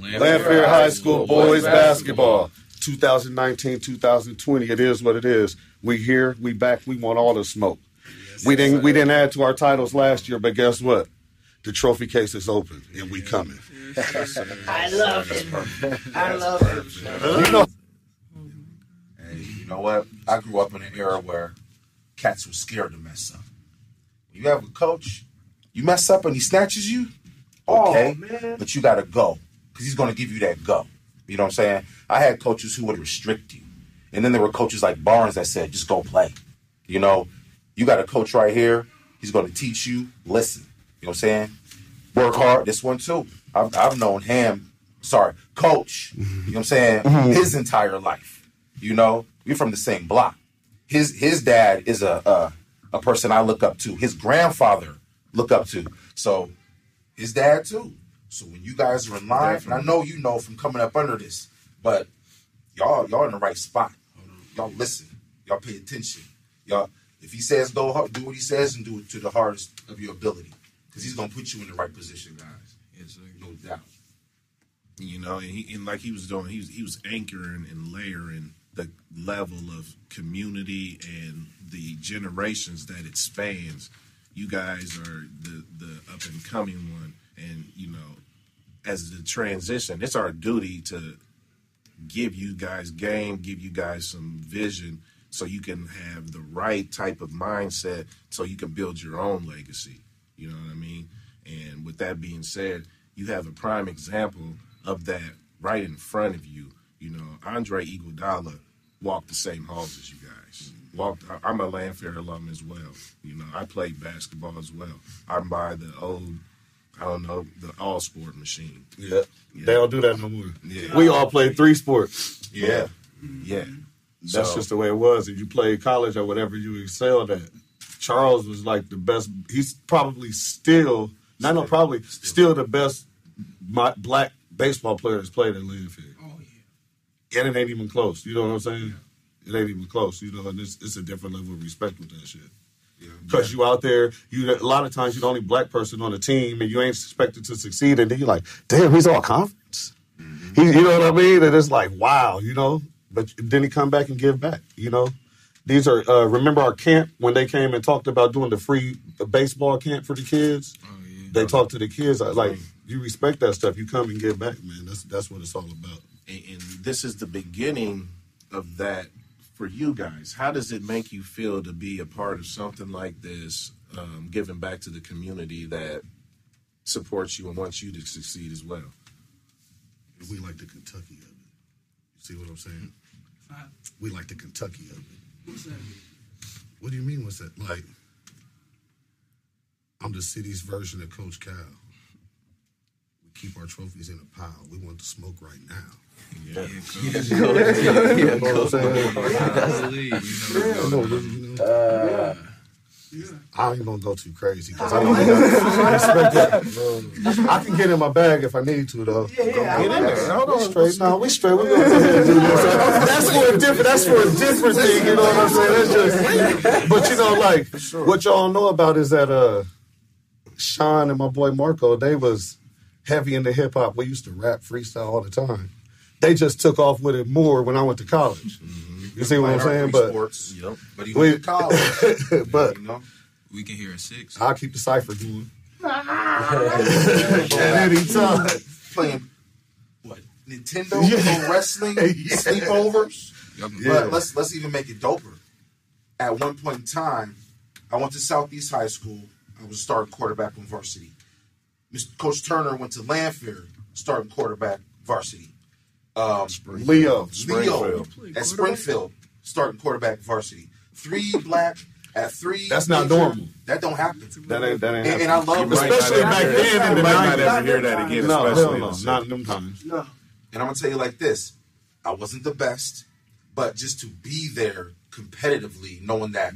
Lanphier High School boys basketball, 2019, 2020. It is what it is. We here, we back. We want all the smoke. We didn't we didn't add to our titles last year, but guess what? The trophy case is open and we coming. I love it. I love it. You know, Hey, you know what? I grew up in an era where cats were scared to mess up. You have a coach, you mess up and he snatches you, oh, okay, but you got to go because he's going to give you that go. You know what I'm saying? I had coaches who would restrict you, and then there were coaches like Barnes that said, "Just go play." You know, you got a coach right here. He's going to teach you. Listen. You know what I'm saying? Work hard. This one too. I've, I've known him. Sorry, coach. You know what I'm saying? Mm-hmm. His entire life. You know, we're from the same block. His his dad is a a, a person I look up to. His grandfather look up to. So his dad too. So when you guys are in line, and I know you know from coming up under this, but y'all y'all in the right spot. Y'all listen. Y'all pay attention. Y'all, if he says go hard, do what he says and do it to the hardest of your ability, because he's gonna put you in the right position, guys. Yes, sir. No doubt. you know, and, he, and like he was doing, he was he was anchoring and layering the level of community and the generations that it spans. You guys are the the up and coming one, and you know, as the transition, it's our duty to give you guys game, give you guys some vision, so you can have the right type of mindset, so you can build your own legacy. You know what I mean? And with that being said, you have a prime example of that right in front of you. You know, Andre Iguodala walked the same halls as you guys. Walked. I'm a Lanphier alum as well. You know, I played basketball as well. I'm by the old, I don't know, the all sport machine. yeah, they don't do that no more. Yeah. We all played three sports. Yeah, yeah. That's So- just the way it was. If you played college or whatever you excelled at, Charles was like the best. He's probably still, not no, probably still the best my, black baseball player that's played at Linfield. Oh yeah. And it ain't even close. You know what I'm saying? It ain't even close. You know, and it's, it's a different level of respect with that shit. Because you out there, you a lot of times you're the only black person on the team, and you ain't expected to succeed, and then you're like, damn, he's all confidence. He, you know what I mean? And it's like, wow, you know. But then he come back and give back. You know, these are uh, remember our camp when they came and talked about doing the free baseball camp for the kids. Oh, yeah. They talked to the kids like you respect that stuff. You come and give back, man. That's that's what it's all about. and, and this is the beginning of that for you guys. How does it make you feel to be a part of something like this, um, giving back to the community that supports you and wants you to succeed as well? We like the Kentucky of it. You see what I'm saying? Huh? We like the Kentucky of it. What's that? What do you mean? What's that? Like, I'm the city's version of Coach Cal. We keep our trophies in a pile. We want the smoke right now. Yeah. You know what I'm saying? you know, No, you know, I ain't gonna go too crazy because I know I respect that. I can get in my bag if I need to, though. Yeah, yeah. Get in there. Hold on. Straight. No, we straight. We gonna go ahead and do this. That's for a different. That's for a different thing. You know what I'm saying? That's just. But you know, like what y'all know about is that uh, Sean and my boy Marco, they was heavy into hip hop. We used to rap freestyle all the time. They just took off with it more when I went to college. Mm-hmm. You see what I'm saying? But sports, Yep. but he We- to college. but you know, We can hear a six. I'll keep the cipher going. At any time. playing what Nintendo, pro wrestling, Yeah. sleepovers. Y'all Yeah. But let's let's even make it doper. At one point in time, I went to Southeast High School. I was starting quarterback on varsity. Mr. Coach Turner went to Lanphier, starting quarterback varsity. Um, Leo. Leo Springfield. at Springfield, starting quarterback varsity. Three black at three. That's not major. normal. That don't happen. That ain't that ain't. And, and I love You Especially back then in you the might not ever hear that again, no, especially hell in no, not in them times. No. And I'm gonna tell you like this: I wasn't the best, but just to be there competitively, knowing that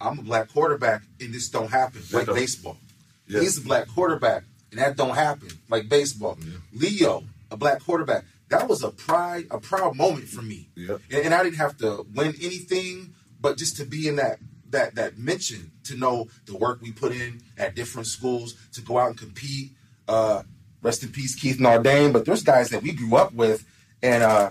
I'm a black quarterback and this don't happen like Yeah. baseball. Yeah. He's a black quarterback and that don't happen like baseball. Leo, a black quarterback. That was a pride, a proud moment for me. Yep. And, and I didn't have to win anything, but just to be in that that that mention, to know the work we put in at different schools, to go out and compete. Uh, Rest in peace, Keith Nardane. But there's guys that we grew up with, and uh,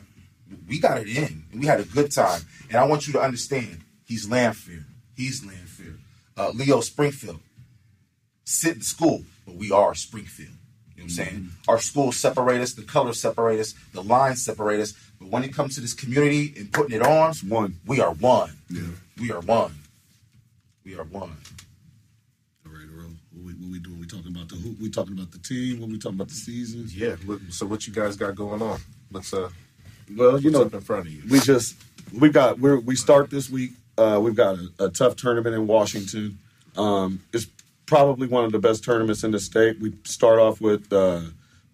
we got it in. And we had a good time. And I want you to understand, he's Lanphier. He's Lanphier. Uh, Leo Springfield. Sit in school, but we are Springfield. You know what I'm saying? Our schools separate us, the colors separate us, the lines separate us. But when it comes to this community and putting it on, one. we are one. Yeah. We are one. We are one. All right, Earl. What we, what we doing? We talking about the who? We talking about the team? What we talking about the season? Yeah. Look, so what you guys got going on? Let's uh, Well, you what's know, up in front of you? we just we got we're we start this week. Uh, we've got a, a tough tournament in Washington. Um, it's probably one of the best tournaments in the state. We start off with uh,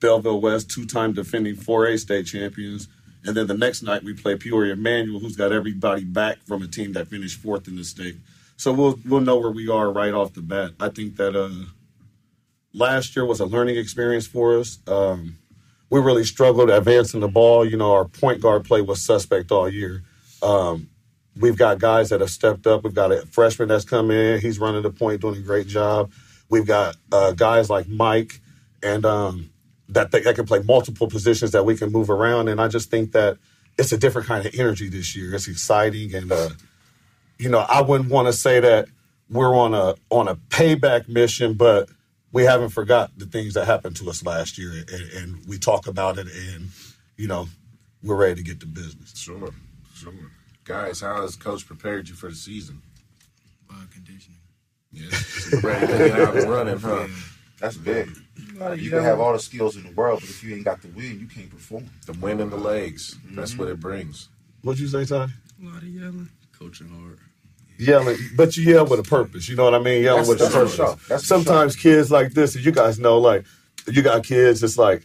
Belleville West, two-time defending 4A state champions, and then the next night we play Peoria Manual, who's got everybody back from a team that finished fourth in the state. So we'll we'll know where we are right off the bat. I think that uh, last year was a learning experience for us. Um, we really struggled advancing the ball. You know, our point guard play was suspect all year. Um, we've got guys that have stepped up. We've got a freshman that's come in. He's running the point, doing a great job. We've got uh, guys like Mike and um, that, that can play multiple positions that we can move around. And I just think that it's a different kind of energy this year. It's exciting, and uh, you know, I wouldn't want to say that we're on a on a payback mission, but we haven't forgot the things that happened to us last year, and, and we talk about it, and you know, we're ready to get to business. Sure, sure. Guys, how has Coach prepared you for the season? Uh, conditioning. Yeah, ready to get out and running, huh? That's big. You can have all the skills in the world, but if you ain't got the win, you can't perform. The win in the legs. That's what it brings. What'd you say, Ty? A lot of yelling. Coaching hard. Yelling, but you yell with a purpose. You know what I mean? Yelling That's- with a that's for purpose. sure. That's for Sometimes kids like this, and you guys know, like you got kids. It's like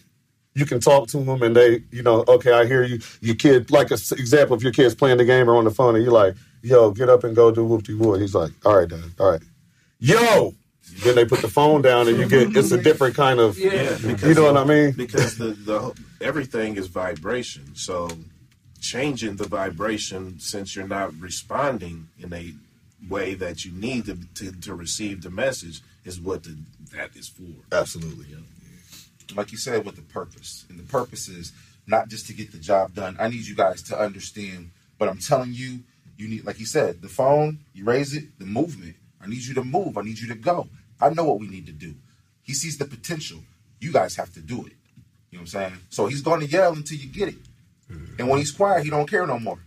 you can talk to them, and they, you know, okay, I hear you. Your kid, like an example, if your kid's playing the game or on the phone, and you're like, "Yo, get up and go do whoop de whoop." He's like, "All right, Dad. All right." Yo. Then they put the phone down, and you get it's a different kind of, Yeah, you know what I mean? because the the everything is vibration. So changing the vibration since you're not responding in a way that you need to to, to receive the message is what the, that is for. Absolutely. Like you said, with the purpose. And the purpose is not just to get the job done. I need you guys to understand, but I'm telling you, you need, like you said, the phone, you raise it, the movement. I need you to move. I need you to go. I know what we need to do. He sees the potential. You guys have to do it. You know what I'm saying? So he's going to yell until you get it. And when he's quiet, he don't care no more.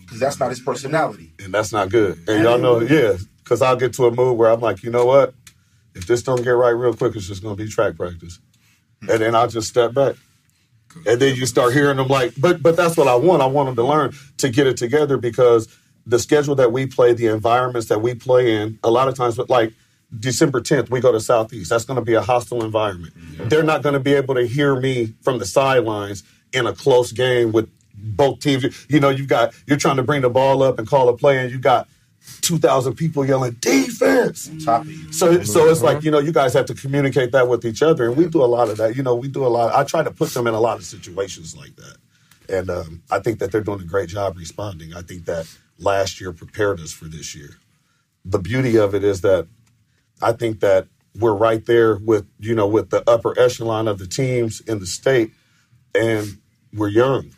Because that's not his personality. and that's not good. And y'all know, yeah, because I'll get to a mood where I'm like, you know what? If this don't get right real quick, it's just going to be track practice, and then I'll just step back. And then you start hearing them like, but but that's what I want. I want them to learn to get it together because the schedule that we play, the environments that we play in, a lot of times, but like December 10th, we go to Southeast. That's going to be a hostile environment. They're not going to be able to hear me from the sidelines in a close game with both teams. You know, you've got you're trying to bring the ball up and call a play, and you got 2,000 people yelling defense. So, so it's like you know, you guys have to communicate that with each other, and we do a lot of that. You know, we do a lot. I try to put them in a lot of situations like that, and um, I think that they're doing a great job responding. I think that last year prepared us for this year. The beauty of it is that I think that we're right there with you know with the upper echelon of the teams in the state, and we're young.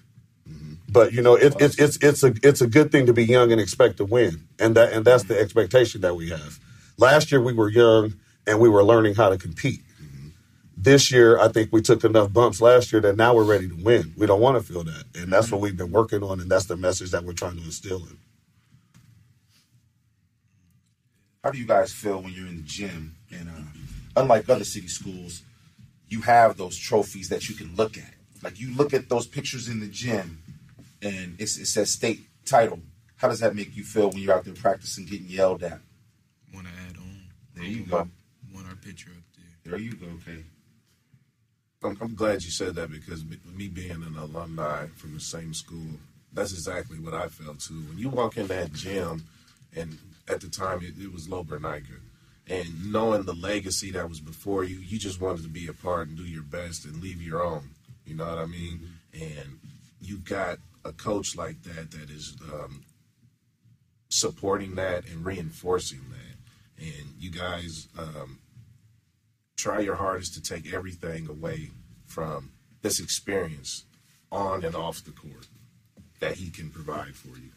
But you know, it, it's it's it's a it's a good thing to be young and expect to win, and that and that's the expectation that we have. Last year we were young and we were learning how to compete. This year, I think we took enough bumps last year that now we're ready to win. We don't want to feel that, and that's what we've been working on, and that's the message that we're trying to instill in. How do you guys feel when you're in the gym? And uh, unlike other city schools, you have those trophies that you can look at. Like you look at those pictures in the gym, and it's, it says state title. How does that make you feel when you're out there practicing, getting yelled at? Want to add on? There you go. Want our picture up there. There you go. Okay. I'm, I'm glad you said that because me- me being an alumni from the same school, that's exactly what I felt too. When you walk in that gym, and at the time it, it was Loberniker, and knowing the legacy that was before you, you just wanted to be a part and do your best and leave your own. You know what I mean? Mm-hmm. And you got a coach like that that is um, supporting that and reinforcing that. And you guys um, try your hardest to take everything away from this experience on and off the court that he can provide for you?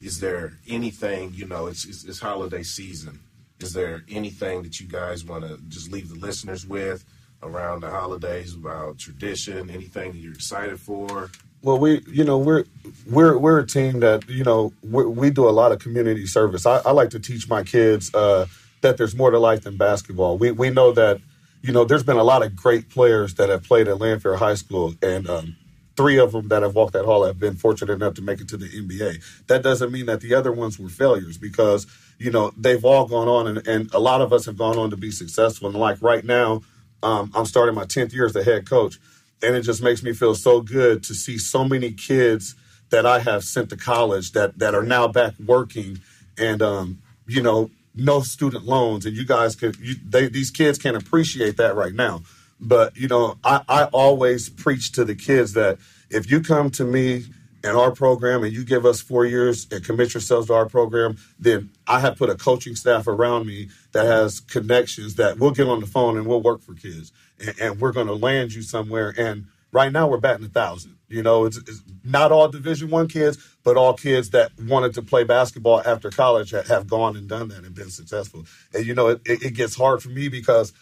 Is there anything, you know, it's, it's, it's holiday season. Is there anything that you guys want to just leave the listeners with around the holidays about tradition, anything you're excited for? Well, we, you know, we're we're we're a team that you know we do a lot of community service. I, I like to teach my kids uh, that there's more to life than basketball. We we know that you know there's been a lot of great players that have played at Lanphier High School, and um, three of them that have walked that hall have been fortunate enough to make it to the NBA. That doesn't mean that the other ones were failures because you know they've all gone on, and, and a lot of us have gone on to be successful. And like right now, um, I'm starting my 10th year as the head coach and it just makes me feel so good to see so many kids that I have sent to college that that are now back working and um, you know no student loans and you guys could you, they, these kids can appreciate that right now. But you know I, I always preach to the kids that if you come to me and our program and you give us four years and commit yourselves to our program then i have put a coaching staff around me that has connections that we'll get on the phone and we'll work for kids and, and we're going to land you somewhere. And right now we're batting a thousand you know it's, it's not all division one kids but all kids that wanted to play basketball after college ha- have gone and done that and been successful. And you know it, it gets hard for me because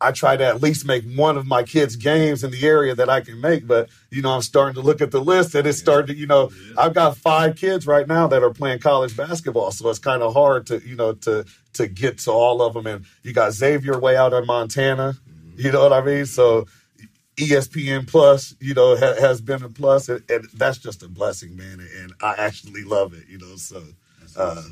I try to at least make one of my kids' games in the area that I can make. But, you know, I'm starting to look at the list and it's starting to, you know, I've got five kids right now that are playing college basketball. So it's kind of hard to, you know, to to get to all of them. And you got Xavier way out in Montana. You know what I mean? So ESPN Plus, you know, ha- has been a plus, and, and that's just a blessing, man. And I actually love it, you know. So uh,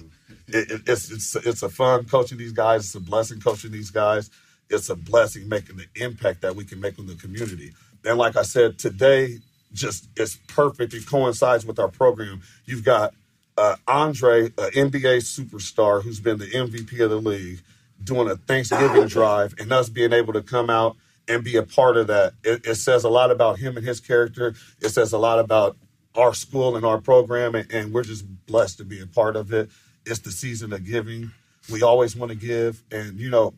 it, it's it's it's a fun coaching these guys. It's a blessing coaching these guys. It's a blessing making the impact that we can make on the community. And like I said, today just is perfect. It coincides with our program. You've got uh, Andre, an NBA superstar who's been the MVP of the league, doing a Thanksgiving drive, and us being able to come out and be a part of that. It, it says a lot about him and his character. It says a lot about our school and our program, and, and we're just blessed to be a part of it. It's the season of giving. We always want to give, and you know,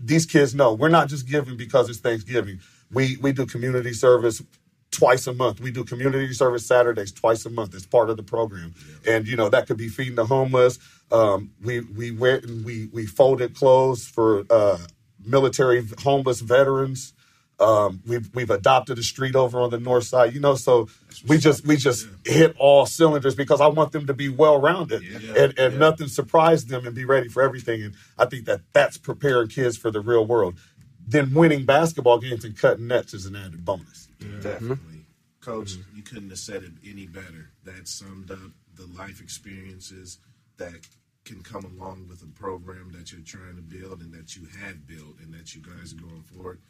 these kids know we're not just giving because it's Thanksgiving. We we do community service twice a month. We do community service Saturdays twice a month. It's part of the program, and you know that could be feeding the homeless. Um, we we went and we we folded clothes for uh, military homeless veterans. Um, we've we've adopted a street over on the north side. You know, so we just we just hit all cylinders because I want them to be well rounded and and nothing surprise them and be ready for everything. And I think that that's preparing kids for the real world. Then winning basketball games and cutting nets is an added bonus. Definitely. Coach, you couldn't have said it any better. That summed up the life experiences that can come along with a program that you're trying to build and that you have built and that you guys are going forward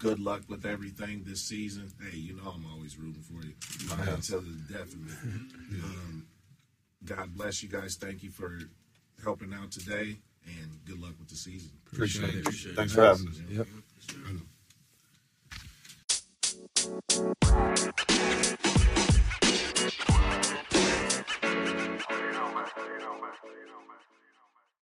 good luck with everything this season. Hey, you know I'm always rooting for you. I until the death of me. um, God bless you guys. Thank you for helping out today, and good luck with the season. Appreciate, Appreciate it. it. Thanks for having us. Yep.